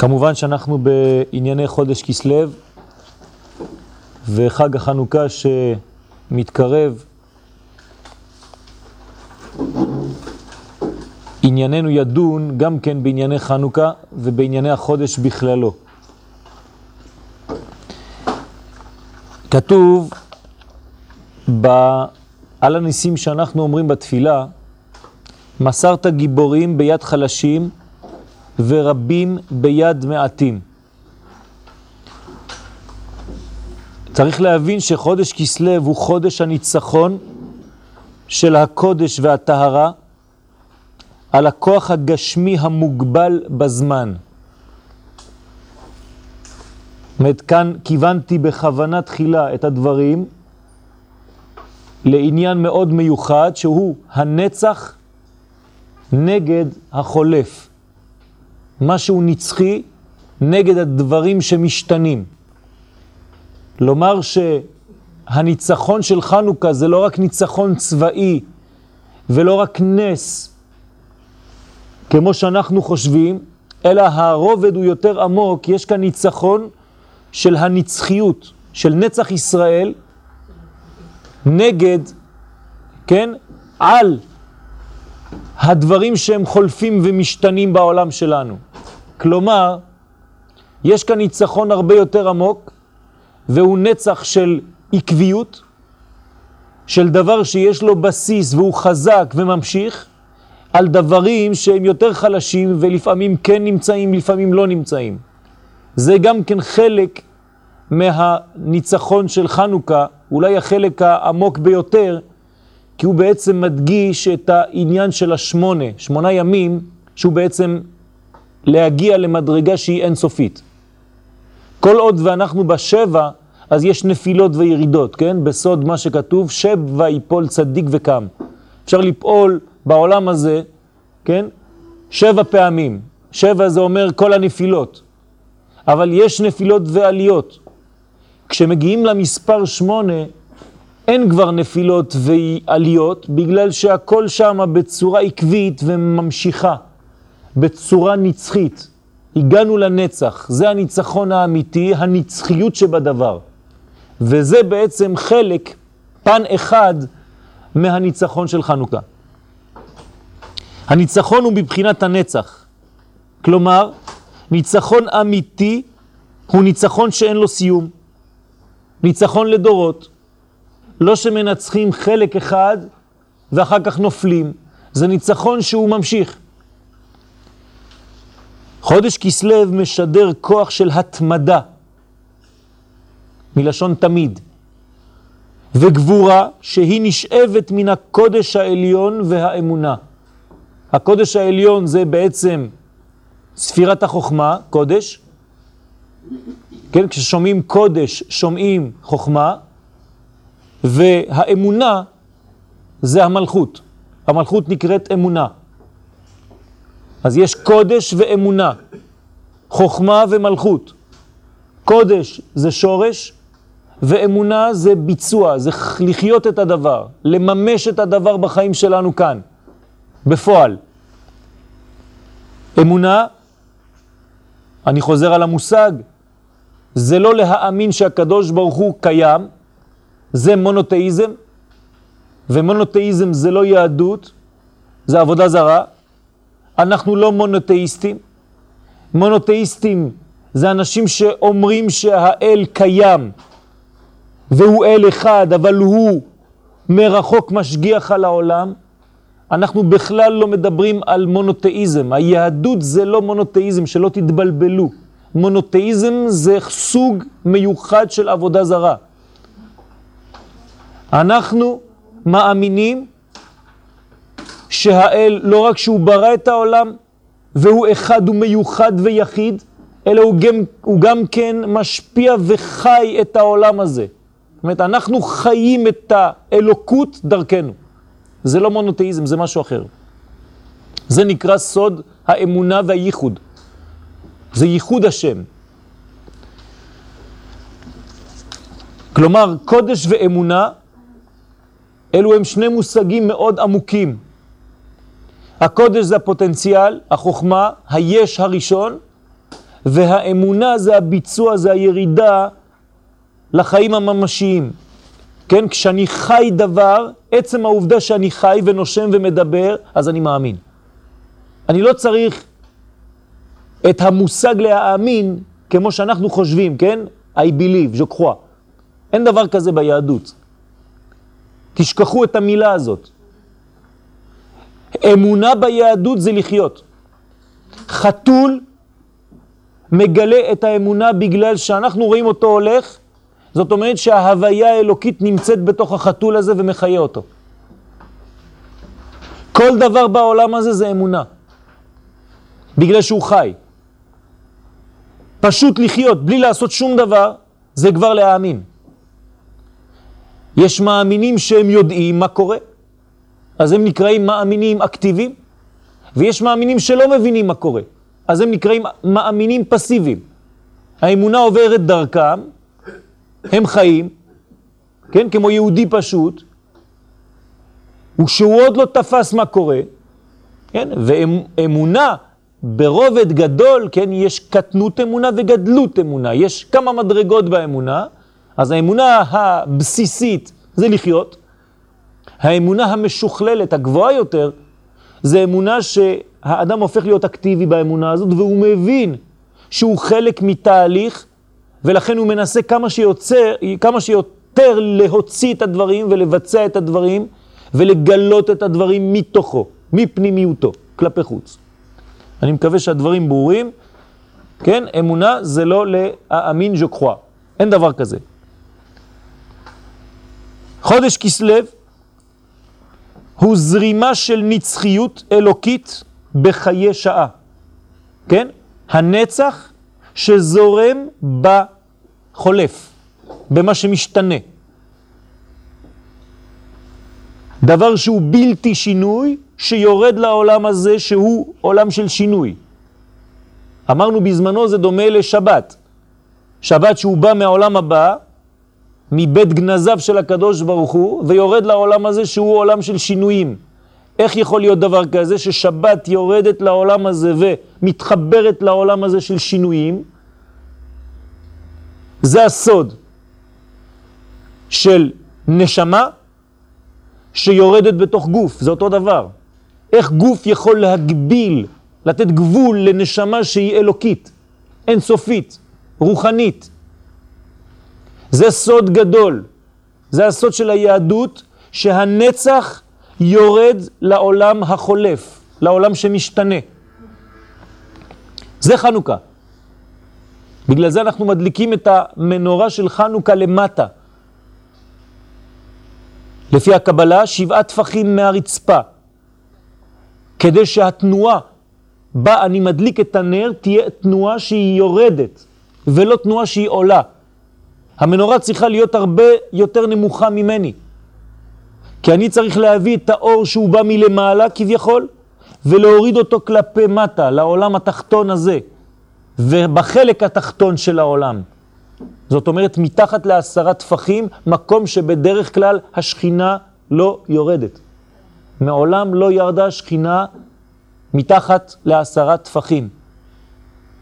כמובן שאנחנו בענייני חודש כסלו וחג החנוכה שמתקרב. ענייננו ידון גם כן בענייני חנוכה ובענייני החודש בכללו. כתוב ב... על הניסים שאנחנו אומרים בתפילה, מסרת גיבורים ביד חלשים ורבים ביד מעטים. צריך להבין שחודש כסלו הוא חודש הניצחון של הקודש והטהרה על הכוח הגשמי המוגבל בזמן. זאת כאן כיוונתי בכוונה תחילה את הדברים לעניין מאוד מיוחד, שהוא הנצח נגד החולף. משהו נצחי נגד הדברים שמשתנים. לומר שהניצחון של חנוכה זה לא רק ניצחון צבאי ולא רק נס, כמו שאנחנו חושבים, אלא הרובד הוא יותר עמוק, יש כאן ניצחון של הנצחיות, של נצח ישראל, נגד, כן, על הדברים שהם חולפים ומשתנים בעולם שלנו. כלומר, יש כאן ניצחון הרבה יותר עמוק, והוא נצח של עקביות, של דבר שיש לו בסיס והוא חזק וממשיך, על דברים שהם יותר חלשים ולפעמים כן נמצאים, לפעמים לא נמצאים. זה גם כן חלק מהניצחון של חנוכה, אולי החלק העמוק ביותר, כי הוא בעצם מדגיש את העניין של השמונה, שמונה ימים, שהוא בעצם להגיע למדרגה שהיא אינסופית. כל עוד ואנחנו בשבע, אז יש נפילות וירידות, כן? בסוד מה שכתוב, שב ויפול צדיק וקם. אפשר לפעול בעולם הזה, כן? שבע פעמים. שבע זה אומר כל הנפילות. אבל יש נפילות ועליות. כשמגיעים למספר שמונה, אין כבר נפילות ועליות, בגלל שהכל שם בצורה עקבית וממשיכה, בצורה נצחית. הגענו לנצח, זה הניצחון האמיתי, הנצחיות שבדבר. וזה בעצם חלק, פן אחד, מהניצחון של חנוכה. הניצחון הוא מבחינת הנצח. כלומר, ניצחון אמיתי הוא ניצחון שאין לו סיום. ניצחון לדורות. לא שמנצחים חלק אחד ואחר כך נופלים. זה ניצחון שהוא ממשיך. חודש כסלו משדר כוח של התמדה, מלשון תמיד, וגבורה שהיא נשאבת מן הקודש העליון והאמונה. הקודש העליון זה בעצם ספירת החוכמה, קודש. כן, כששומעים קודש, שומעים חוכמה, והאמונה זה המלכות. המלכות נקראת אמונה. אז יש קודש ואמונה, חוכמה ומלכות. קודש זה שורש, ואמונה זה ביצוע, זה לחיות את הדבר, לממש את הדבר בחיים שלנו כאן, בפועל. אמונה, אני חוזר על המושג, זה לא להאמין שהקדוש ברוך הוא קיים, זה מונותאיזם, ומונותאיזם זה לא יהדות, זה עבודה זרה. אנחנו לא מונותאיסטים. מונותאיסטים זה אנשים שאומרים שהאל קיים, והוא אל אחד, אבל הוא מרחוק משגיח על העולם. אנחנו בכלל לא מדברים על מונותאיזם. היהדות זה לא מונותאיזם, שלא תתבלבלו. מונותאיזם זה סוג מיוחד של עבודה זרה. אנחנו מאמינים שהאל, לא רק שהוא ברא את העולם, והוא אחד ומיוחד ויחיד, אלא הוא גם, הוא גם כן משפיע וחי את העולם הזה. זאת אומרת, אנחנו חיים את האלוקות דרכנו. זה לא מונותאיזם, זה משהו אחר. זה נקרא סוד האמונה והייחוד. זה ייחוד השם. כלומר, קודש ואמונה אלו הם שני מושגים מאוד עמוקים. הקודש זה הפוטנציאל, החוכמה, היש הראשון, והאמונה זה הביצוע, זה הירידה לחיים הממשיים. כן, כשאני חי דבר, עצם העובדה שאני חי ונושם ומדבר, אז אני מאמין. אני לא צריך את המושג להאמין כמו שאנחנו חושבים, כן? I believe, crois. אין דבר כזה ביהדות. תשכחו את המילה הזאת. אמונה ביהדות זה לחיות. חתול מגלה את האמונה בגלל שאנחנו רואים אותו הולך, זאת אומרת שההוויה האלוקית נמצאת בתוך החתול הזה ומחיה אותו. כל דבר בעולם הזה זה אמונה, בגלל שהוא חי. פשוט לחיות בלי לעשות שום דבר, זה כבר להאמין. יש מאמינים שהם יודעים מה קורה, אז הם נקראים מאמינים אקטיביים, ויש מאמינים שלא מבינים מה קורה, אז הם נקראים מאמינים פסיביים. האמונה עוברת דרכם, הם חיים, כן, כמו יהודי פשוט, ושהוא עוד לא תפס מה קורה, כן, ואמונה ברובד גדול, כן, יש קטנות אמונה וגדלות אמונה, יש כמה מדרגות באמונה, אז האמונה הבסיסית זה לחיות, האמונה המשוכללת, הגבוהה יותר, זה אמונה שהאדם הופך להיות אקטיבי באמונה הזאת, והוא מבין שהוא חלק מתהליך, ולכן הוא מנסה כמה שיוצר, כמה שיותר להוציא את הדברים ולבצע את הדברים, ולגלות את הדברים מתוכו, מפנימיותו, כלפי חוץ. אני מקווה שהדברים ברורים. כן, אמונה זה לא להאמין ז'ו קרואה. אין דבר כזה. חודש כסלו הוא זרימה של נצחיות אלוקית בחיי שעה. כן? הנצח שזורם בחולף, במה שמשתנה. דבר שהוא בלתי שינוי, שיורד לעולם הזה שהוא עולם של שינוי. אמרנו בזמנו זה דומה לשבת. שבת שהוא בא מהעולם הבא, מבית גנזיו של הקדוש ברוך הוא, ויורד לעולם הזה שהוא עולם של שינויים. איך יכול להיות דבר כזה ששבת יורדת לעולם הזה ומתחברת לעולם הזה של שינויים? זה הסוד של נשמה שיורדת בתוך גוף, זה אותו דבר. איך גוף יכול להגביל, לתת גבול לנשמה שהיא אלוקית, אינסופית, רוחנית? זה סוד גדול. זה הסוד של היהדות, שהנצח יורד לעולם החולף, לעולם שמשתנה. זה חנוכה. בגלל זה אנחנו מדליקים את המנורה של חנוכה למטה. לפי הקבלה, שבעה טפחים מהרצפה. כדי שהתנועה בה אני מדליק את הנר תהיה תנועה שהיא יורדת, ולא תנועה שהיא עולה. המנורה צריכה להיות הרבה יותר נמוכה ממני. כי אני צריך להביא את האור שהוא בא מלמעלה כביכול, ולהוריד אותו כלפי מטה, לעולם התחתון הזה, ובחלק התחתון של העולם. זאת אומרת, מתחת לעשרה טפחים, מקום שבדרך כלל השכינה לא יורדת. מעולם לא ירדה שכינה מתחת לעשרה טפחים.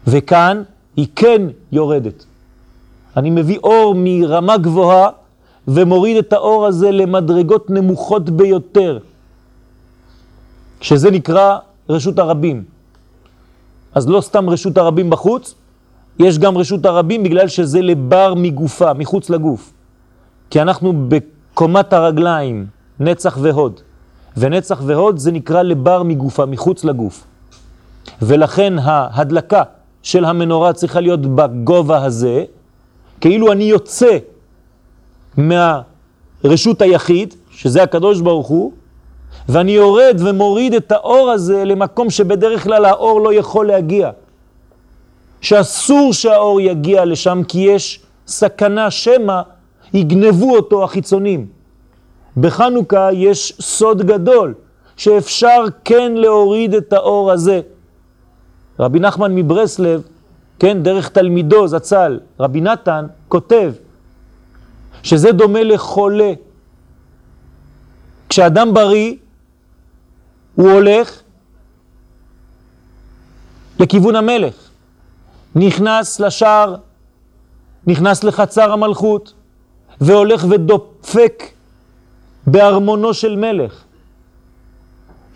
וכאן היא כן יורדת. אני מביא אור מרמה גבוהה ומוריד את האור הזה למדרגות נמוכות ביותר, שזה נקרא רשות הרבים. אז לא סתם רשות הרבים בחוץ, יש גם רשות הרבים בגלל שזה לבר מגופה, מחוץ לגוף. כי אנחנו בקומת הרגליים, נצח והוד. ונצח והוד זה נקרא לבר מגופה, מחוץ לגוף. ולכן ההדלקה של המנורה צריכה להיות בגובה הזה, כאילו אני יוצא מהרשות היחיד, שזה הקדוש ברוך הוא, ואני יורד ומוריד את האור הזה למקום שבדרך כלל האור לא יכול להגיע. שאסור שהאור יגיע לשם כי יש סכנה שמא יגנבו אותו החיצונים. בחנוכה יש סוד גדול שאפשר כן להוריד את האור הזה. רבי נחמן מברסלב כן, דרך תלמידו זצ"ל, רבי נתן, כותב שזה דומה לחולה. כשאדם בריא, הוא הולך לכיוון המלך. נכנס לשער, נכנס לחצר המלכות, והולך ודופק בארמונו של מלך,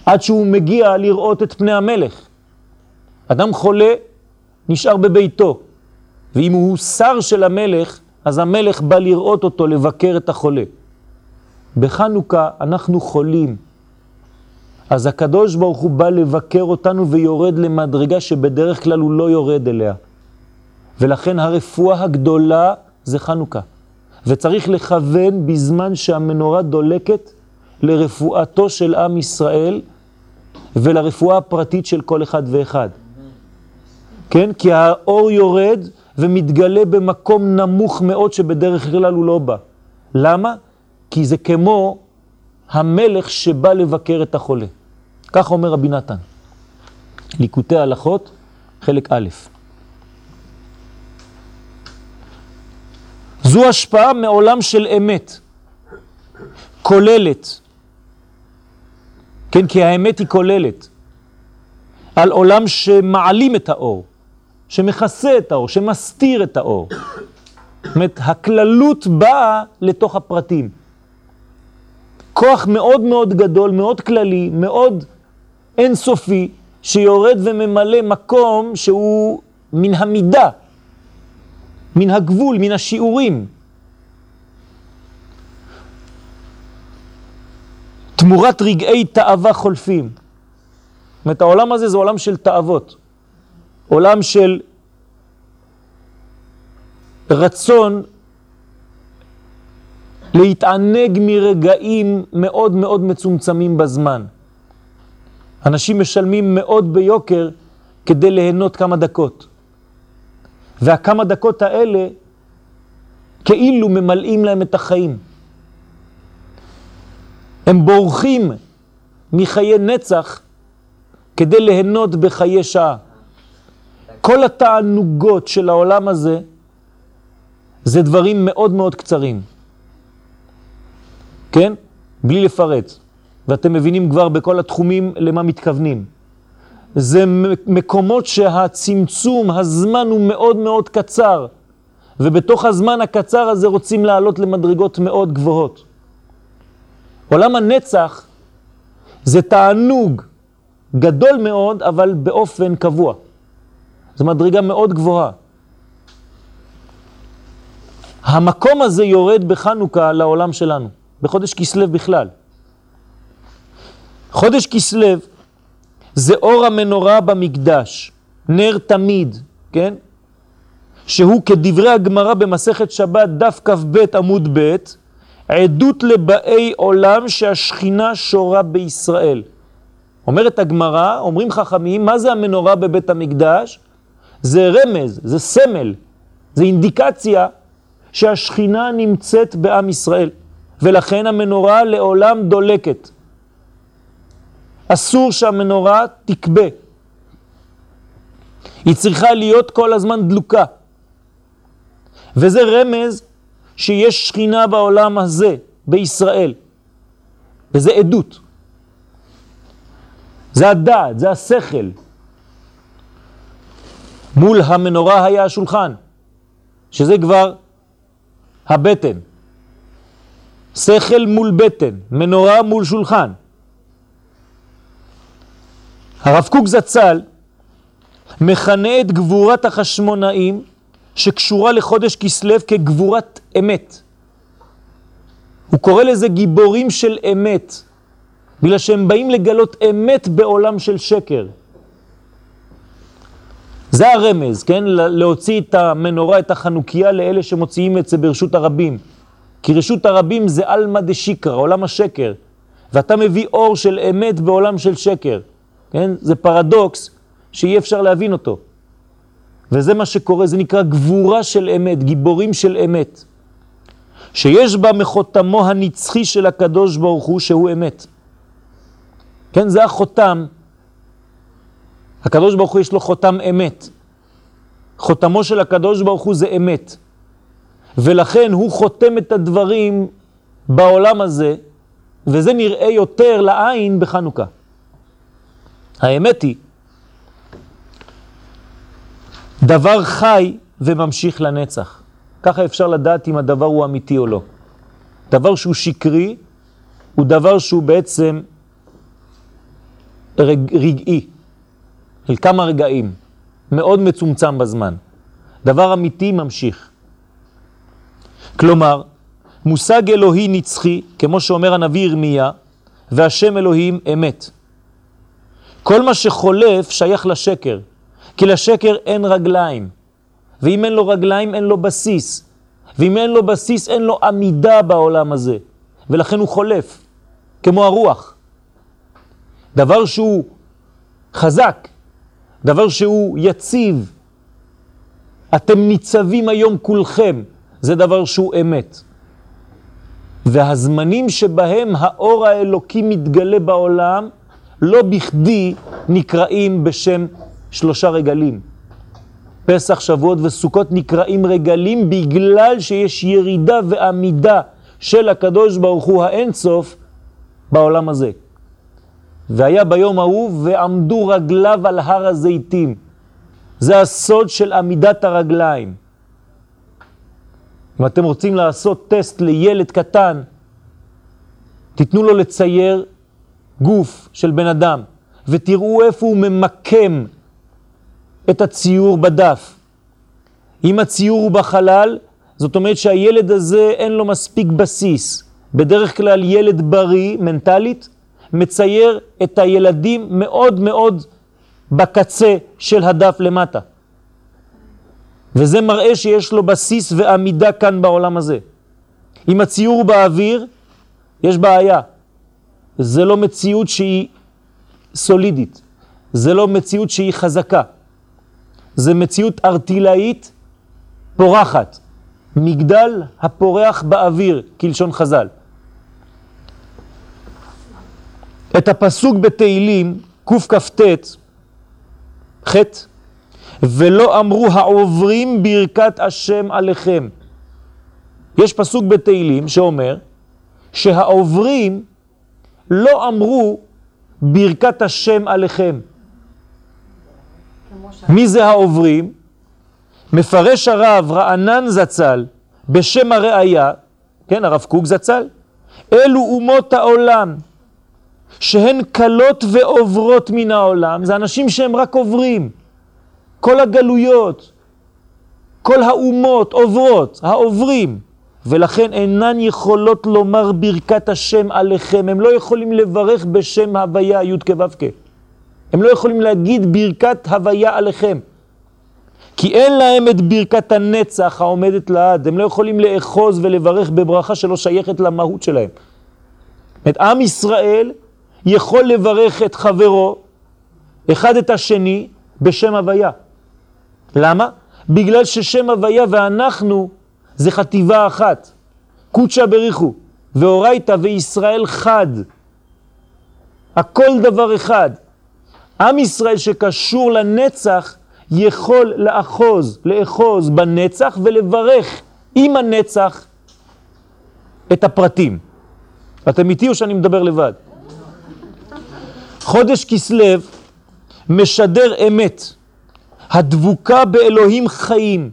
עד שהוא מגיע לראות את פני המלך. אדם חולה נשאר בביתו, ואם הוא שר של המלך, אז המלך בא לראות אותו, לבקר את החולה. בחנוכה אנחנו חולים. אז הקדוש ברוך הוא בא לבקר אותנו ויורד למדרגה שבדרך כלל הוא לא יורד אליה. ולכן הרפואה הגדולה זה חנוכה. וצריך לכוון בזמן שהמנורה דולקת לרפואתו של עם ישראל ולרפואה הפרטית של כל אחד ואחד. כן? כי האור יורד ומתגלה במקום נמוך מאוד שבדרך כלל הוא לא בא. למה? כי זה כמו המלך שבא לבקר את החולה. כך אומר רבי נתן. ליקוטי הלכות, חלק א'. זו השפעה מעולם של אמת, כוללת. כן, כי האמת היא כוללת. על עולם שמעלים את האור, שמכסה את האור, שמסתיר את האור. זאת אומרת, הכללות באה לתוך הפרטים. כוח מאוד מאוד גדול, מאוד כללי, מאוד אינסופי, שיורד וממלא מקום שהוא מן המידה, מן הגבול, מן השיעורים. תמורת רגעי תאווה חולפים. זאת אומרת, העולם הזה זה עולם של תאוות. עולם של רצון להתענג מרגעים מאוד מאוד מצומצמים בזמן. אנשים משלמים מאוד ביוקר כדי ליהנות כמה דקות. והכמה דקות האלה כאילו ממלאים להם את החיים. הם בורחים מחיי נצח כדי ליהנות בחיי שעה. כל התענוגות של העולם הזה זה דברים מאוד מאוד קצרים. כן? בלי לפרט. ואתם מבינים כבר בכל התחומים למה מתכוונים. זה מקומות שהצמצום, הזמן הוא מאוד מאוד קצר, ובתוך הזמן הקצר הזה רוצים לעלות למדרגות מאוד גבוהות. עולם הנצח זה תענוג גדול מאוד, אבל באופן קבוע. זו מדרגה מאוד גבוהה. המקום הזה יורד בחנוכה לעולם שלנו, בחודש כסלו בכלל. חודש כסלו זה אור המנורה במקדש, נר תמיד, כן? שהוא כדברי הגמרא במסכת שבת דף כ"ב עמוד ב', עדות לבאי עולם שהשכינה שורה בישראל. אומרת הגמרא, אומרים חכמים, מה זה המנורה בבית המקדש? זה רמז, זה סמל, זה אינדיקציה שהשכינה נמצאת בעם ישראל, ולכן המנורה לעולם דולקת. אסור שהמנורה תקבה. היא צריכה להיות כל הזמן דלוקה. וזה רמז שיש שכינה בעולם הזה, בישראל. וזה עדות. זה הדעת, זה השכל. מול המנורה היה השולחן, שזה כבר הבטן. שכל מול בטן, מנורה מול שולחן. הרב קוק זצ"ל מכנה את גבורת החשמונאים שקשורה לחודש כסלו כגבורת אמת. הוא קורא לזה גיבורים של אמת, בגלל שהם באים לגלות אמת בעולם של שקר. זה הרמז, כן? להוציא את המנורה, את החנוכיה לאלה שמוציאים את זה ברשות הרבים. כי רשות הרבים זה אלמא דשיקרא, עולם השקר. ואתה מביא אור של אמת בעולם של שקר. כן? זה פרדוקס שאי אפשר להבין אותו. וזה מה שקורה, זה נקרא גבורה של אמת, גיבורים של אמת. שיש בה מחותמו הנצחי של הקדוש ברוך הוא שהוא אמת. כן, זה החותם. הקדוש ברוך הוא יש לו חותם אמת. חותמו של הקדוש ברוך הוא זה אמת. ולכן הוא חותם את הדברים בעולם הזה, וזה נראה יותר לעין בחנוכה. האמת היא דבר חי וממשיך לנצח. ככה אפשר לדעת אם הדבר הוא אמיתי או לא. דבר שהוא שקרי הוא דבר שהוא בעצם רג, רגעי, של כמה רגעים, מאוד מצומצם בזמן. דבר אמיתי ממשיך. כלומר, מושג אלוהי נצחי, כמו שאומר הנביא ירמיה, והשם אלוהים אמת. כל מה שחולף שייך לשקר, כי לשקר אין רגליים, ואם אין לו רגליים אין לו בסיס, ואם אין לו בסיס אין לו עמידה בעולם הזה, ולכן הוא חולף, כמו הרוח. דבר שהוא חזק, דבר שהוא יציב. אתם ניצבים היום כולכם, זה דבר שהוא אמת. והזמנים שבהם האור האלוקי מתגלה בעולם, לא בכדי נקראים בשם שלושה רגלים. פסח, שבועות וסוכות נקראים רגלים בגלל שיש ירידה ועמידה של הקדוש ברוך הוא האינסוף בעולם הזה. והיה ביום ההוא ועמדו רגליו על הר הזיתים. זה הסוד של עמידת הרגליים. אם אתם רוצים לעשות טסט לילד קטן, תיתנו לו לצייר גוף של בן אדם, ותראו איפה הוא ממקם את הציור בדף. אם הציור הוא בחלל, זאת אומרת שהילד הזה אין לו מספיק בסיס. בדרך כלל ילד בריא, מנטלית, מצייר את הילדים מאוד מאוד בקצה של הדף למטה. וזה מראה שיש לו בסיס ועמידה כאן בעולם הזה. אם הציור באוויר, יש בעיה. זה לא מציאות שהיא סולידית, זה לא מציאות שהיא חזקה. זה מציאות ארטילאית פורחת, מגדל הפורח באוויר, כלשון חז"ל. את הפסוק בתהילים, קכ"ט, ח' ולא אמרו העוברים ברכת השם עליכם. יש פסוק בתהילים שאומר שהעוברים לא אמרו ברכת השם עליכם. מי זה העוברים? מפרש הרב רענן זצ"ל בשם הראייה, כן, הרב קוק זצ"ל, אלו אומות העולם שהן קלות ועוברות מן העולם, זה אנשים שהם רק עוברים. כל הגלויות, כל האומות עוברות, העוברים, ולכן אינן יכולות לומר ברכת השם עליכם, הם לא יכולים לברך בשם הוויה י' כו' הם לא יכולים להגיד ברכת הוויה עליכם. כי אין להם את ברכת הנצח העומדת לעד, הם לא יכולים לאחוז ולברך בברכה שלא שייכת למהות שלהם. את עם ישראל יכול לברך את חברו, אחד את השני, בשם הוויה. למה? בגלל ששם הוויה ואנחנו זה חטיבה אחת. קודשא בריחו, ואורייתא וישראל חד. הכל דבר אחד. עם ישראל שקשור לנצח יכול לאחוז, לאחוז בנצח ולברך עם הנצח את הפרטים. אתם איתי או שאני מדבר לבד? חודש כסלו משדר אמת, הדבוקה באלוהים חיים,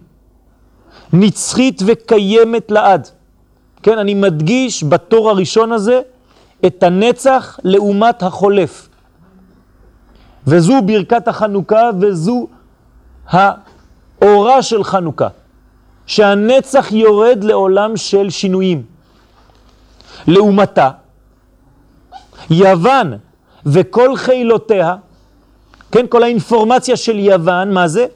נצחית וקיימת לעד. כן, אני מדגיש בתור הראשון הזה את הנצח לעומת החולף. וזו ברכת החנוכה וזו האורה של חנוכה, שהנצח יורד לעולם של שינויים. לעומתה, יוון וכל חילותיה, כן, כל האינפורמציה של יוון, מה זה?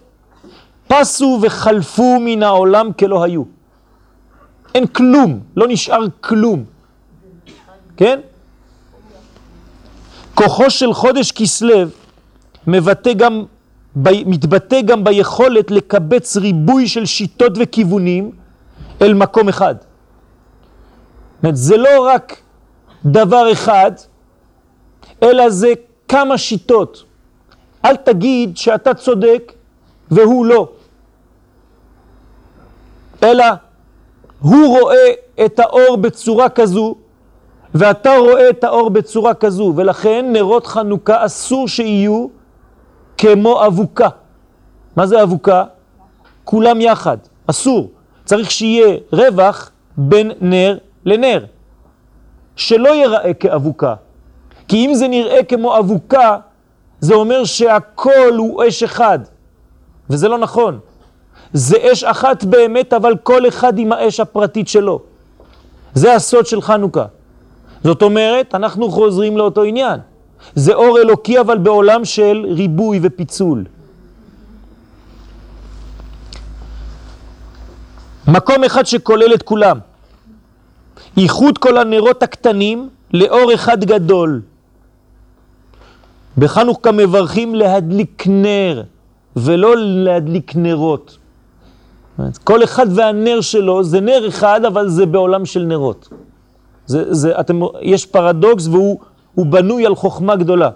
פסו וחלפו מן העולם כלא היו. אין כלום, לא נשאר כלום. כן? כוחו של חודש כסלו מבטא גם, מתבטא גם ביכולת לקבץ ריבוי של שיטות וכיוונים אל מקום אחד. זה לא רק דבר אחד, אלא זה כמה שיטות. אל תגיד שאתה צודק והוא לא. אלא הוא רואה את האור בצורה כזו, ואתה רואה את האור בצורה כזו, ולכן נרות חנוכה אסור שיהיו כמו אבוקה. מה זה אבוקה? כולם יחד, אסור. צריך שיהיה רווח בין נר לנר, שלא ייראה כאבוקה. כי אם זה נראה כמו אבוקה, זה אומר שהכל הוא אש אחד, וזה לא נכון. זה אש אחת באמת, אבל כל אחד עם האש הפרטית שלו. זה הסוד של חנוכה. זאת אומרת, אנחנו חוזרים לאותו עניין. זה אור אלוקי, אבל בעולם של ריבוי ופיצול. מקום אחד שכולל את כולם. איחוד כל הנרות הקטנים לאור אחד גדול. בחנוכה מברכים להדליק נר, ולא להדליק נרות. כל אחד והנר שלו זה נר אחד, אבל זה בעולם של נרות. זה, זה, אתם, יש פרדוקס והוא בנוי על חוכמה גדולה.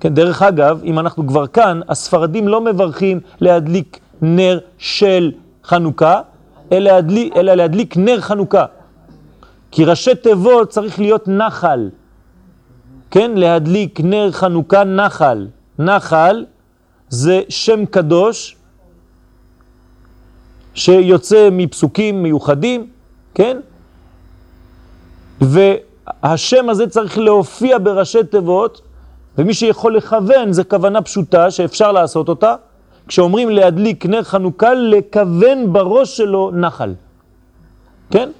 כן, דרך אגב, אם אנחנו כבר כאן, הספרדים לא מברכים להדליק נר של חנוכה, אלא להדליק, אלא להדליק נר חנוכה. כי ראשי תיבות צריך להיות נחל. כן, להדליק נר חנוכה נחל. נחל זה שם קדוש שיוצא מפסוקים מיוחדים, כן? והשם הזה צריך להופיע בראשי תיבות, ומי שיכול לכוון זה כוונה פשוטה שאפשר לעשות אותה, כשאומרים להדליק נר חנוכה, לכוון בראש שלו נחל. כן?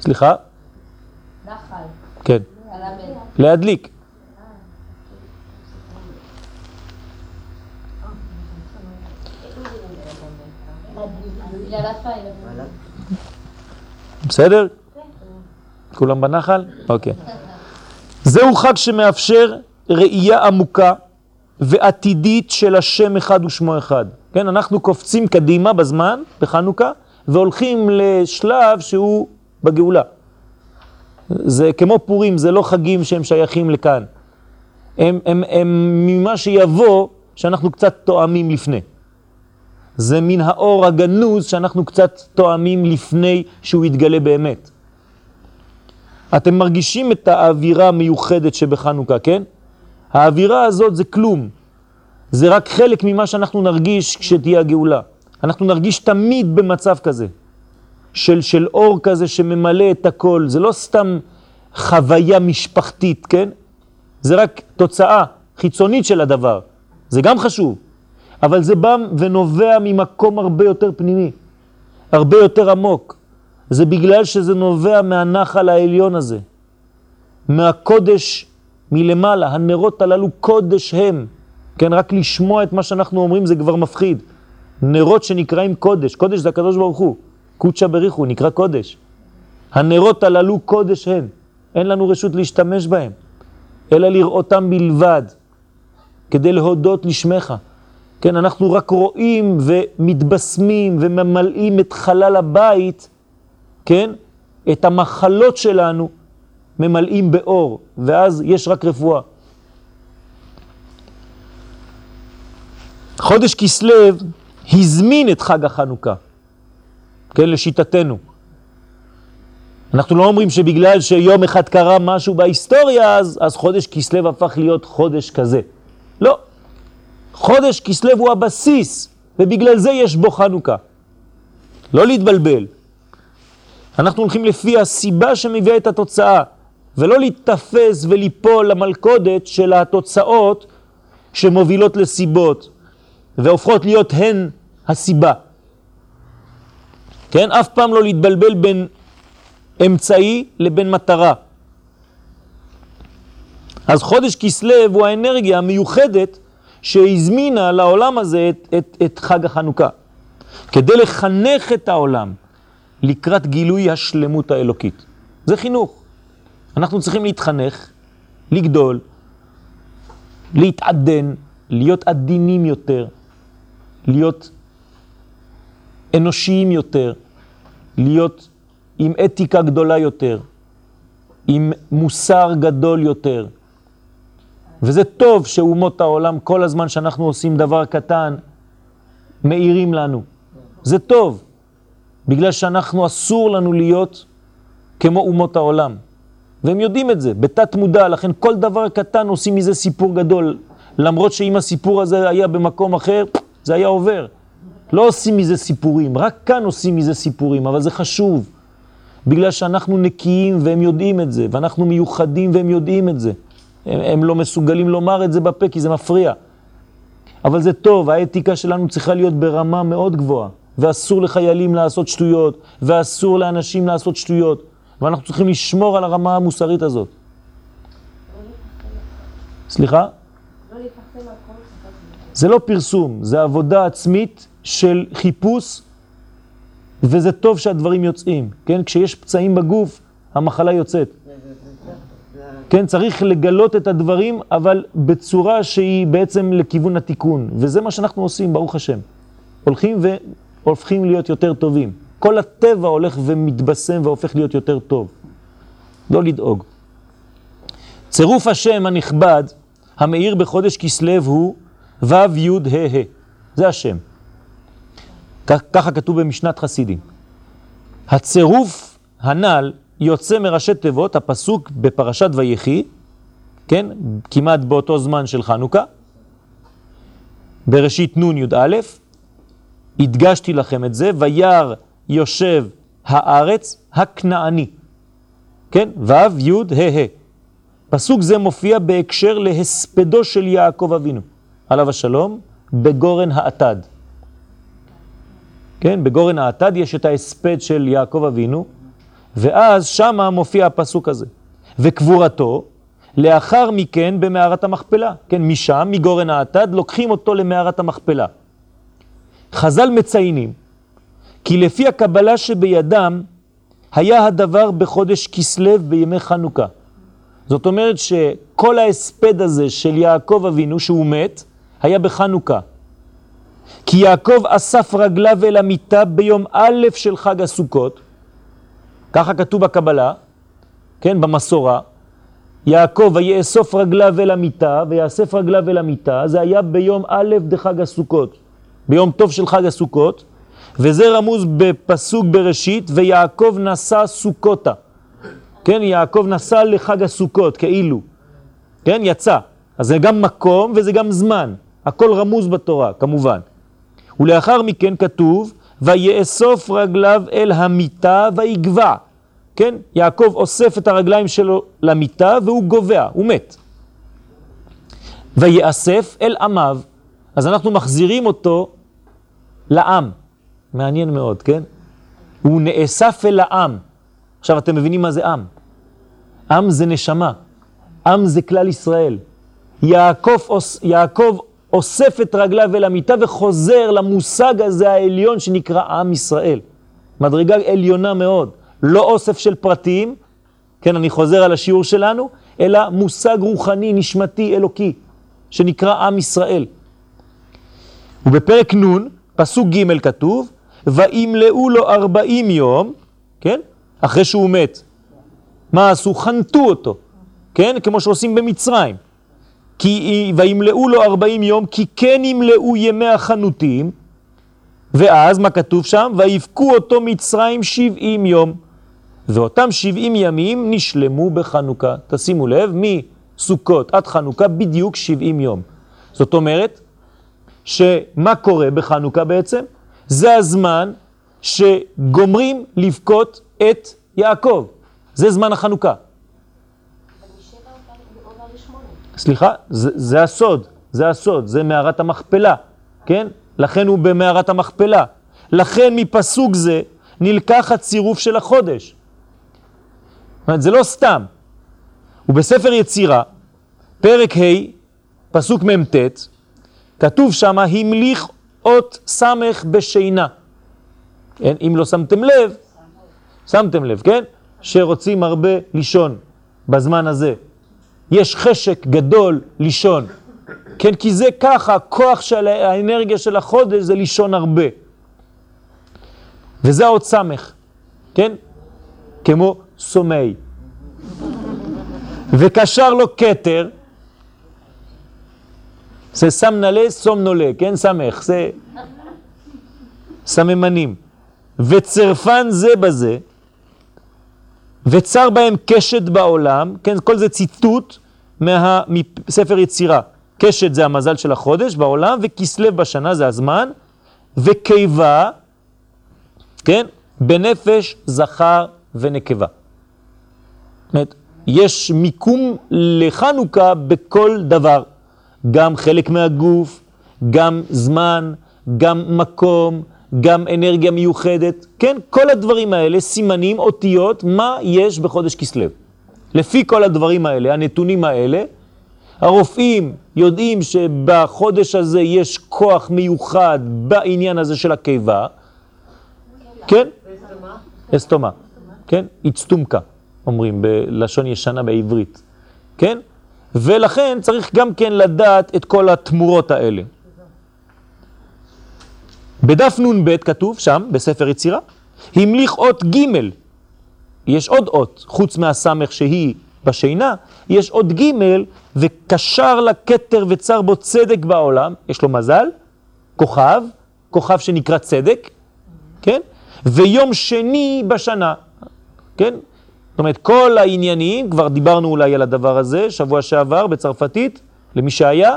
סליחה? להדליק. בסדר? כולם בנחל? אוקיי. זהו חג שמאפשר ראייה עמוקה ועתידית של השם אחד ושמו אחד. כן, אנחנו קופצים קדימה בזמן, בחנוכה, והולכים לשלב שהוא בגאולה. זה כמו פורים, זה לא חגים שהם שייכים לכאן. הם, הם, הם ממה שיבוא, שאנחנו קצת תואמים לפני. זה מן האור הגנוז שאנחנו קצת תואמים לפני שהוא יתגלה באמת. אתם מרגישים את האווירה המיוחדת שבחנוכה, כן? האווירה הזאת זה כלום. זה רק חלק ממה שאנחנו נרגיש כשתהיה הגאולה. אנחנו נרגיש תמיד במצב כזה, של, של אור כזה שממלא את הכל. זה לא סתם חוויה משפחתית, כן? זה רק תוצאה חיצונית של הדבר. זה גם חשוב. אבל זה בא ונובע ממקום הרבה יותר פנימי, הרבה יותר עמוק. זה בגלל שזה נובע מהנחל העליון הזה, מהקודש מלמעלה. הנרות הללו קודש הם. כן, רק לשמוע את מה שאנחנו אומרים זה כבר מפחיד. נרות שנקראים קודש, קודש זה הקדוש ברוך הוא, קודשא בריחו, נקרא קודש. הנרות הללו קודש הם, אין לנו רשות להשתמש בהם, אלא לראותם בלבד, כדי להודות לשמך. כן, אנחנו רק רואים ומתבשמים וממלאים את חלל הבית, כן, את המחלות שלנו ממלאים באור, ואז יש רק רפואה. חודש כסלו הזמין את חג החנוכה, כן, לשיטתנו. אנחנו לא אומרים שבגלל שיום אחד קרה משהו בהיסטוריה, אז, אז חודש כסלו הפך להיות חודש כזה. לא. חודש כסלו הוא הבסיס, ובגלל זה יש בו חנוכה. לא להתבלבל. אנחנו הולכים לפי הסיבה שמביאה את התוצאה, ולא להתתפס וליפול למלכודת של התוצאות שמובילות לסיבות, והופכות להיות הן הסיבה. כן? אף פעם לא להתבלבל בין אמצעי לבין מטרה. אז חודש כסלו הוא האנרגיה המיוחדת שהזמינה לעולם הזה את, את, את חג החנוכה, כדי לחנך את העולם לקראת גילוי השלמות האלוקית. זה חינוך. אנחנו צריכים להתחנך, לגדול, להתעדן, להיות עדינים יותר, להיות אנושיים יותר, להיות עם אתיקה גדולה יותר, עם מוסר גדול יותר. וזה טוב שאומות העולם, כל הזמן שאנחנו עושים דבר קטן, מאירים לנו. זה טוב, בגלל שאנחנו אסור לנו להיות כמו אומות העולם. והם יודעים את זה, בתת מודע, לכן כל דבר קטן עושים מזה סיפור גדול. למרות שאם הסיפור הזה היה במקום אחר, זה היה עובר. לא עושים מזה סיפורים, רק כאן עושים מזה סיפורים, אבל זה חשוב. בגלל שאנחנו נקיים והם יודעים את זה, ואנחנו מיוחדים והם יודעים את זה. הם, הם לא מסוגלים לומר את זה בפה כי זה מפריע. אבל זה טוב, האתיקה שלנו צריכה להיות ברמה מאוד גבוהה. ואסור לחיילים לעשות שטויות, ואסור לאנשים לעשות שטויות. ואנחנו צריכים לשמור על הרמה המוסרית הזאת. סליחה? זה לא פרסום, זה עבודה עצמית של חיפוש, וזה טוב שהדברים יוצאים, כן? כשיש פצעים בגוף, המחלה יוצאת. כן, צריך לגלות את הדברים, אבל בצורה שהיא בעצם לכיוון התיקון, וזה מה שאנחנו עושים, ברוך השם. הולכים והופכים להיות יותר טובים. כל הטבע הולך ומתבשם והופך להיות יותר טוב. לא לדאוג. צירוף השם הנכבד, המאיר בחודש כסלו הוא ו' י' ה' ה'. זה השם. ככה כתוב במשנת חסידים. הצירוף הנ"ל יוצא מראשי תיבות, הפסוק בפרשת ויחי, כן, כמעט באותו זמן של חנוכה, בראשית נ' י"א, הדגשתי לכם את זה, וירא יושב הארץ הכנעני, כן, ו' י' ה' ה'. פסוק זה מופיע בהקשר להספדו של יעקב אבינו, עליו השלום, בגורן האטד. כן, בגורן האטד יש את ההספד של יעקב אבינו, ואז שמה מופיע הפסוק הזה. וקבורתו, לאחר מכן במערת המכפלה. כן, משם, מגורן האטד, לוקחים אותו למערת המכפלה. חז"ל מציינים, כי לפי הקבלה שבידם, היה הדבר בחודש כסלו בימי חנוכה. זאת אומרת שכל ההספד הזה של יעקב אבינו, שהוא מת, היה בחנוכה. כי יעקב אסף רגליו אל המיטה ביום א' של חג הסוכות, ככה כתוב בקבלה, כן, במסורה, יעקב ויאסוף רגליו אל המיטה ויאסף רגליו אל המיטה, זה היה ביום א' דחג הסוכות, ביום טוב של חג הסוכות, וזה רמוז בפסוק בראשית, ויעקב נשא סוכותה. כן, יעקב נסע לחג הסוכות, כאילו. כן, יצא. אז זה גם מקום וזה גם זמן. הכל רמוז בתורה, כמובן. ולאחר מכן כתוב, ויאסוף רגליו אל המיטה ויגבע. כן? יעקב אוסף את הרגליים שלו למיטה והוא גובע, הוא מת. ויאסף אל עמיו. אז אנחנו מחזירים אותו לעם. מעניין מאוד, כן? הוא נאסף אל העם. עכשיו אתם מבינים מה זה עם. עם זה נשמה. עם זה כלל ישראל. יעקב, יעקב אוסף את רגליו אל המיטה וחוזר למושג הזה העליון שנקרא עם ישראל. מדרגה עליונה מאוד. לא אוסף של פרטים, כן, אני חוזר על השיעור שלנו, אלא מושג רוחני, נשמתי, אלוקי, שנקרא עם ישראל. ובפרק נ', פסוק ג' כתוב, וימלאו לו ארבעים יום, כן, אחרי שהוא מת. מה עשו? חנתו אותו, כן, כמו שעושים במצרים. כי וימלאו לו ארבעים יום, כי כן ימלאו ימי החנותים, ואז מה כתוב שם? ויבכו אותו מצרים שבעים יום. ואותם שבעים ימים נשלמו בחנוכה. תשימו לב, מסוכות עד חנוכה בדיוק שבעים יום. זאת אומרת, שמה קורה בחנוכה בעצם? זה הזמן שגומרים לבכות את יעקב. זה זמן החנוכה. סליחה, זה, זה הסוד, זה הסוד, זה מערת המכפלה, כן? לכן הוא במערת המכפלה. לכן מפסוק זה נלקח הצירוף של החודש. אומרת, זה לא סתם. ובספר יצירה, פרק ה', פסוק מ"ט, כתוב שם, המליך אות סמך בשינה. כן? אם לא שמתם לב, שמתם לב, כן? שרוצים הרבה לישון בזמן הזה. יש חשק גדול לישון. כן, כי זה ככה, הכוח של האנרגיה של החודש זה לישון הרבה. וזה עוד סמך, כן? כמו סומי. וקשר לו כתר, זה סם נלה, סום נולה, כן? סמך, זה סממנים. וצרפן זה בזה, וצר בהם קשת בעולם, כן, כל זה ציטוט מספר יצירה. קשת זה המזל של החודש בעולם, וכסלב בשנה זה הזמן, וקיבה, כן, בנפש זכר ונקבה. זאת יש מיקום לחנוכה בכל דבר, גם חלק מהגוף, גם זמן, גם מקום, גם אנרגיה מיוחדת, כן? כל הדברים האלה, סימנים, אותיות, מה יש בחודש כסלו. לפי כל הדברים האלה, הנתונים האלה, הרופאים יודעים שבחודש הזה יש כוח מיוחד בעניין הזה של הקיבה, כן? אסתומה, כן? אצטומקה, אומרים בלשון ישנה בעברית, כן? ולכן צריך גם כן לדעת את כל התמורות האלה. בדף נ"ב כתוב שם, בספר יצירה, המליך אות ג', יש עוד אות, חוץ מהסמך שהיא בשינה, יש עוד ג' וקשר לכתר וצר בו צדק בעולם, יש לו מזל, כוכב, כוכב שנקרא צדק, כן? ויום שני בשנה, כן? זאת אומרת, כל העניינים, כבר דיברנו אולי על הדבר הזה, שבוע שעבר בצרפתית, למי שהיה,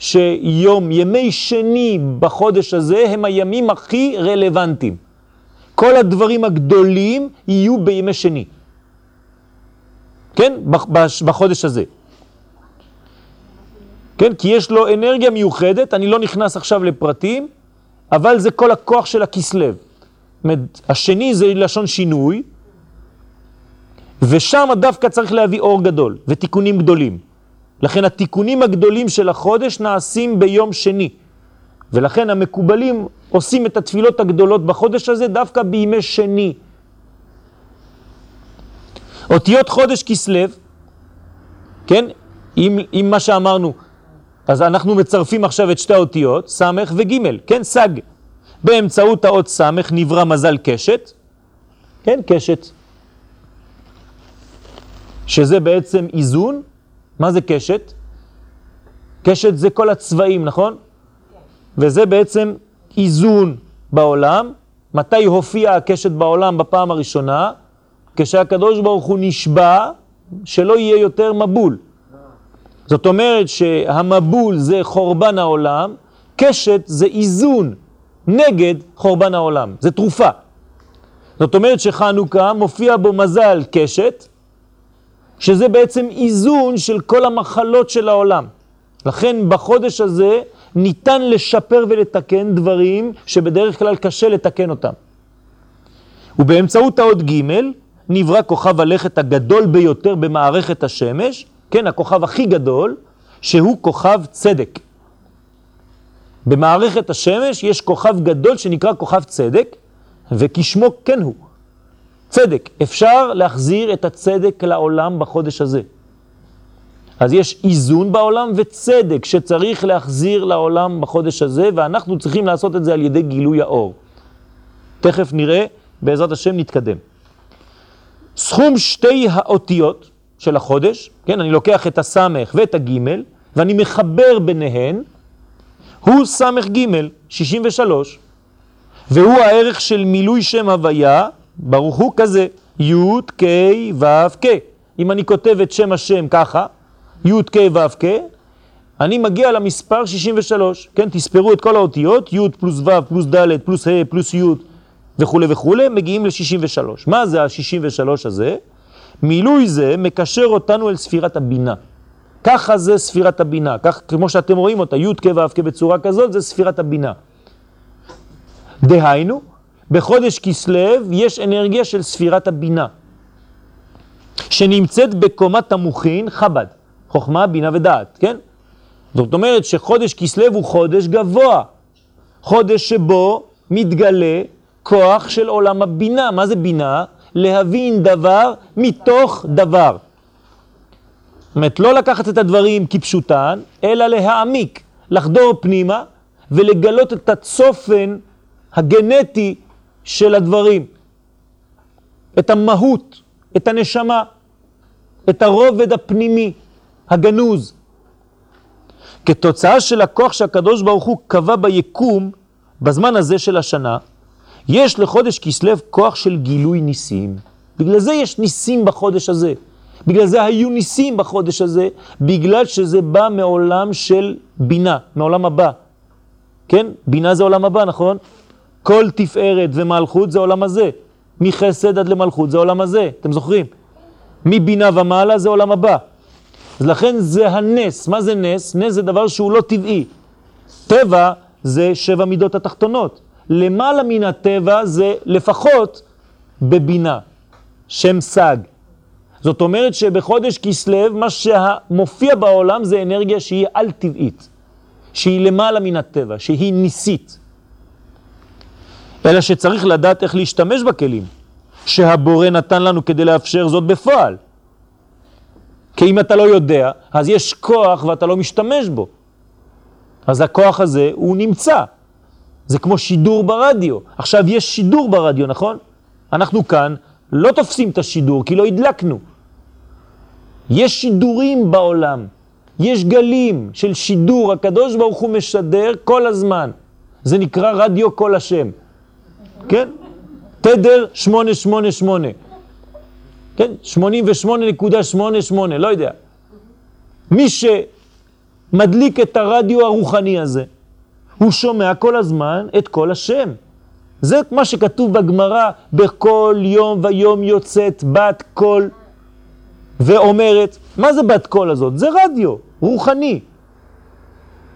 שיום, ימי שני בחודש הזה הם הימים הכי רלוונטיים. כל הדברים הגדולים יהיו בימי שני. כן? בחודש הזה. כן? כי יש לו אנרגיה מיוחדת, אני לא נכנס עכשיו לפרטים, אבל זה כל הכוח של הכסלב. השני זה לשון שינוי, ושם דווקא צריך להביא אור גדול ותיקונים גדולים. לכן התיקונים הגדולים של החודש נעשים ביום שני. ולכן המקובלים עושים את התפילות הגדולות בחודש הזה דווקא בימי שני. אותיות חודש כסלב, כן, עם, עם מה שאמרנו, אז אנחנו מצרפים עכשיו את שתי האותיות, סמך וג', כן, סג. באמצעות האות סמך נברא מזל קשת, כן, קשת, שזה בעצם איזון. מה זה קשת? קשת זה כל הצבעים, נכון? וזה בעצם איזון בעולם. מתי הופיע הקשת בעולם בפעם הראשונה? כשהקדוש ברוך הוא נשבע שלא יהיה יותר מבול. זאת אומרת שהמבול זה חורבן העולם, קשת זה איזון נגד חורבן העולם, זה תרופה. זאת אומרת שחנוכה מופיע בו מזל קשת, שזה בעצם איזון של כל המחלות של העולם. לכן בחודש הזה ניתן לשפר ולתקן דברים שבדרך כלל קשה לתקן אותם. ובאמצעות האות ג' נברא כוכב הלכת הגדול ביותר במערכת השמש, כן, הכוכב הכי גדול, שהוא כוכב צדק. במערכת השמש יש כוכב גדול שנקרא כוכב צדק, וכשמו כן הוא. צדק. אפשר להחזיר את הצדק לעולם בחודש הזה. אז יש איזון בעולם וצדק שצריך להחזיר לעולם בחודש הזה, ואנחנו צריכים לעשות את זה על ידי גילוי האור. תכף נראה, בעזרת השם נתקדם. סכום שתי האותיות של החודש, כן, אני לוקח את הסמך ואת הגימל, ואני מחבר ביניהן, הוא סמך גימל, 63, והוא הערך של מילוי שם הוויה, ברוך הוא כזה, י' כ' ו' כ'. אם אני כותב את שם השם ככה, י' כ' ו' כ', אני מגיע למספר 63, כן? תספרו את כל האותיות, י' פלוס ו' פלוס ד' פלוס ה' פלוס י' וכו' וכו', מגיעים ל-63. מה זה ה-63 הזה? מילוי זה מקשר אותנו אל ספירת הבינה. ככה זה ספירת הבינה, כך כמו שאתם רואים אותה, י' כ' ו' כ' בצורה כזאת, זה ספירת הבינה. דהיינו, בחודש כסלו יש אנרגיה של ספירת הבינה, שנמצאת בקומת המוכין חב"ד, חוכמה, בינה ודעת, כן? זאת אומרת שחודש כסלו הוא חודש גבוה, חודש שבו מתגלה כוח של עולם הבינה. מה זה בינה? להבין דבר מתוך דבר. זאת אומרת, לא לקחת את הדברים כפשוטן, אלא להעמיק, לחדור פנימה ולגלות את הצופן הגנטי של הדברים, את המהות, את הנשמה, את הרובד הפנימי, הגנוז. כתוצאה של הכוח שהקדוש ברוך הוא קבע ביקום, בזמן הזה של השנה, יש לחודש כסלו כוח של גילוי ניסים. בגלל זה יש ניסים בחודש הזה. בגלל זה היו ניסים בחודש הזה, בגלל שזה בא מעולם של בינה, מעולם הבא. כן? בינה זה עולם הבא, נכון? כל תפארת ומלכות זה עולם הזה. מחסד עד למלכות זה עולם הזה, אתם זוכרים? מבינה ומעלה זה עולם הבא. אז לכן זה הנס. מה זה נס? נס זה דבר שהוא לא טבעי. טבע זה שבע מידות התחתונות. למעלה מן הטבע זה לפחות בבינה, שם סג. זאת אומרת שבחודש כסלו מה שמופיע בעולם זה אנרגיה שהיא על-טבעית, שהיא למעלה מן הטבע, שהיא ניסית. אלא שצריך לדעת איך להשתמש בכלים שהבורא נתן לנו כדי לאפשר זאת בפועל. כי אם אתה לא יודע, אז יש כוח ואתה לא משתמש בו. אז הכוח הזה הוא נמצא. זה כמו שידור ברדיו. עכשיו יש שידור ברדיו, נכון? אנחנו כאן לא תופסים את השידור כי לא הדלקנו. יש שידורים בעולם, יש גלים של שידור, הקדוש ברוך הוא משדר כל הזמן. זה נקרא רדיו כל השם. כן? תדר 888. כן? 88.88, לא יודע. מי שמדליק את הרדיו הרוחני הזה, הוא שומע כל הזמן את כל השם. זה מה שכתוב בגמרא, בכל יום ויום יוצאת בת קול ואומרת, מה זה בת קול הזאת? זה רדיו, רוחני,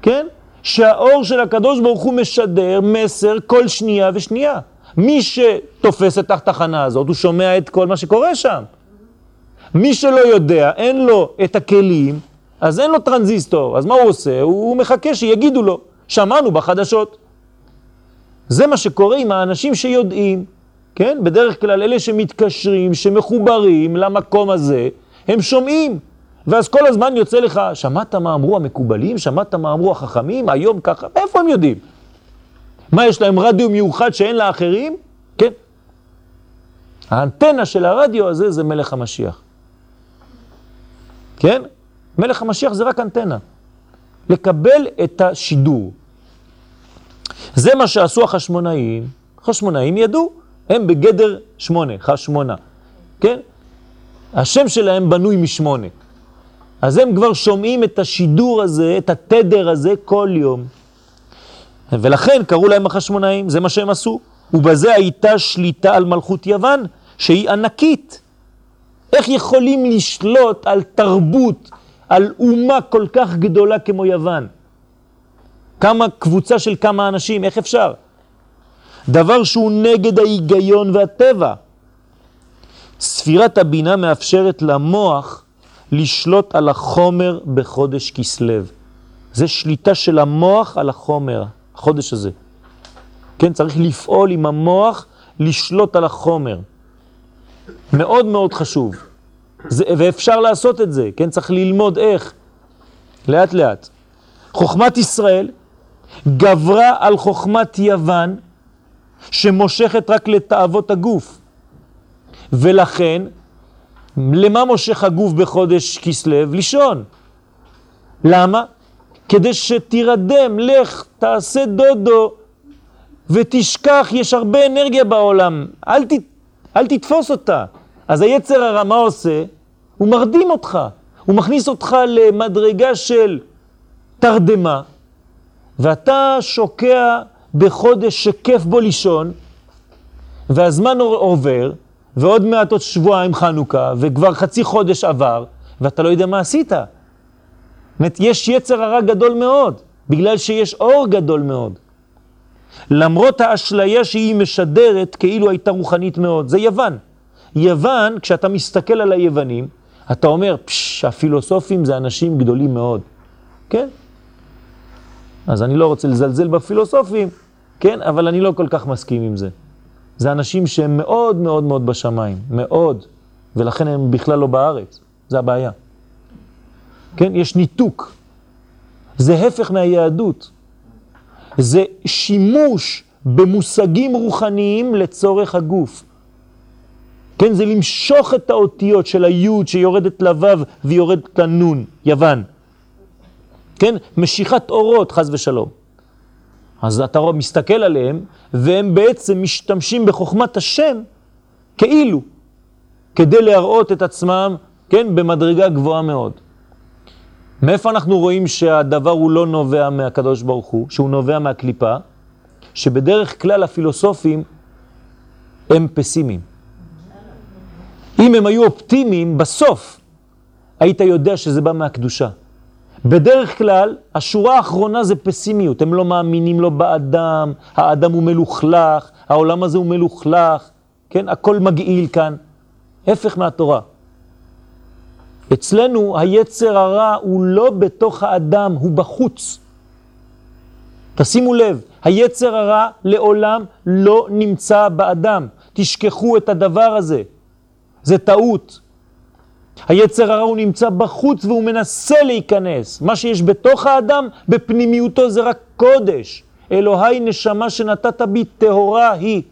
כן? שהאור של הקדוש ברוך הוא משדר מסר כל שנייה ושנייה. מי שתופס את התחנה הזאת, הוא שומע את כל מה שקורה שם. מי שלא יודע, אין לו את הכלים, אז אין לו טרנזיסטור. אז מה הוא עושה? הוא מחכה שיגידו לו, שמענו בחדשות. זה מה שקורה עם האנשים שיודעים, כן? בדרך כלל אלה שמתקשרים, שמחוברים למקום הזה, הם שומעים. ואז כל הזמן יוצא לך, שמעת מה אמרו המקובלים? שמעת מה אמרו החכמים? היום ככה? מאיפה הם יודעים? מה, יש להם רדיו מיוחד שאין לאחרים? כן. האנטנה של הרדיו הזה זה מלך המשיח. כן? מלך המשיח זה רק אנטנה. לקבל את השידור. זה מה שעשו החשמונאים. החשמונאים ידעו, הם בגדר שמונה, חשמונה. כן? השם שלהם בנוי משמונה. אז הם כבר שומעים את השידור הזה, את התדר הזה כל יום. ולכן קראו להם החשמונאים, זה מה שהם עשו. ובזה הייתה שליטה על מלכות יוון, שהיא ענקית. איך יכולים לשלוט על תרבות, על אומה כל כך גדולה כמו יוון? כמה קבוצה של כמה אנשים, איך אפשר? דבר שהוא נגד ההיגיון והטבע. ספירת הבינה מאפשרת למוח לשלוט על החומר בחודש כסלו. זה שליטה של המוח על החומר. החודש הזה. כן, צריך לפעול עם המוח, לשלוט על החומר. מאוד מאוד חשוב. זה, ואפשר לעשות את זה, כן? צריך ללמוד איך. לאט לאט. חוכמת ישראל גברה על חוכמת יוון, שמושכת רק לתאוות הגוף. ולכן, למה מושך הגוף בחודש כסלו? לישון. למה? כדי שתירדם, לך, תעשה דודו ותשכח, יש הרבה אנרגיה בעולם, אל, ת, אל תתפוס אותה. אז היצר הרע, מה עושה? הוא מרדים אותך, הוא מכניס אותך למדרגה של תרדמה, ואתה שוקע בחודש שכיף בו לישון, והזמן עובר, ועוד מעט עוד שבועיים חנוכה, וכבר חצי חודש עבר, ואתה לא יודע מה עשית. אומרת, יש יצר הרע גדול מאוד, בגלל שיש אור גדול מאוד. למרות האשליה שהיא משדרת כאילו הייתה רוחנית מאוד, זה יוון. יוון, כשאתה מסתכל על היוונים, אתה אומר, פשש, הפילוסופים זה אנשים גדולים מאוד. כן? אז אני לא רוצה לזלזל בפילוסופים, כן? אבל אני לא כל כך מסכים עם זה. זה אנשים שהם מאוד מאוד מאוד בשמיים, מאוד, ולכן הם בכלל לא בארץ, זה הבעיה. כן? יש ניתוק. זה הפך מהיהדות. זה שימוש במושגים רוחניים לצורך הגוף. כן, זה למשוך את האותיות של היוד שיורדת לוו ויורדת לנון, יוון. כן, משיכת אורות, חז ושלום. אז אתה מסתכל עליהם, והם בעצם משתמשים בחוכמת השם כאילו, כדי להראות את עצמם כן, במדרגה גבוהה מאוד. מאיפה אנחנו רואים שהדבר הוא לא נובע מהקדוש ברוך הוא, שהוא נובע מהקליפה? שבדרך כלל הפילוסופים הם פסימיים. אם הם היו אופטימיים, בסוף היית יודע שזה בא מהקדושה. בדרך כלל, השורה האחרונה זה פסימיות, הם לא מאמינים לו באדם, האדם הוא מלוכלך, העולם הזה הוא מלוכלך, כן, הכל מגעיל כאן, הפך מהתורה. אצלנו היצר הרע הוא לא בתוך האדם, הוא בחוץ. תשימו לב, היצר הרע לעולם לא נמצא באדם. תשכחו את הדבר הזה. זה טעות. היצר הרע הוא נמצא בחוץ והוא מנסה להיכנס. מה שיש בתוך האדם, בפנימיותו זה רק קודש. אלוהי נשמה שנתת בי טהורה היא.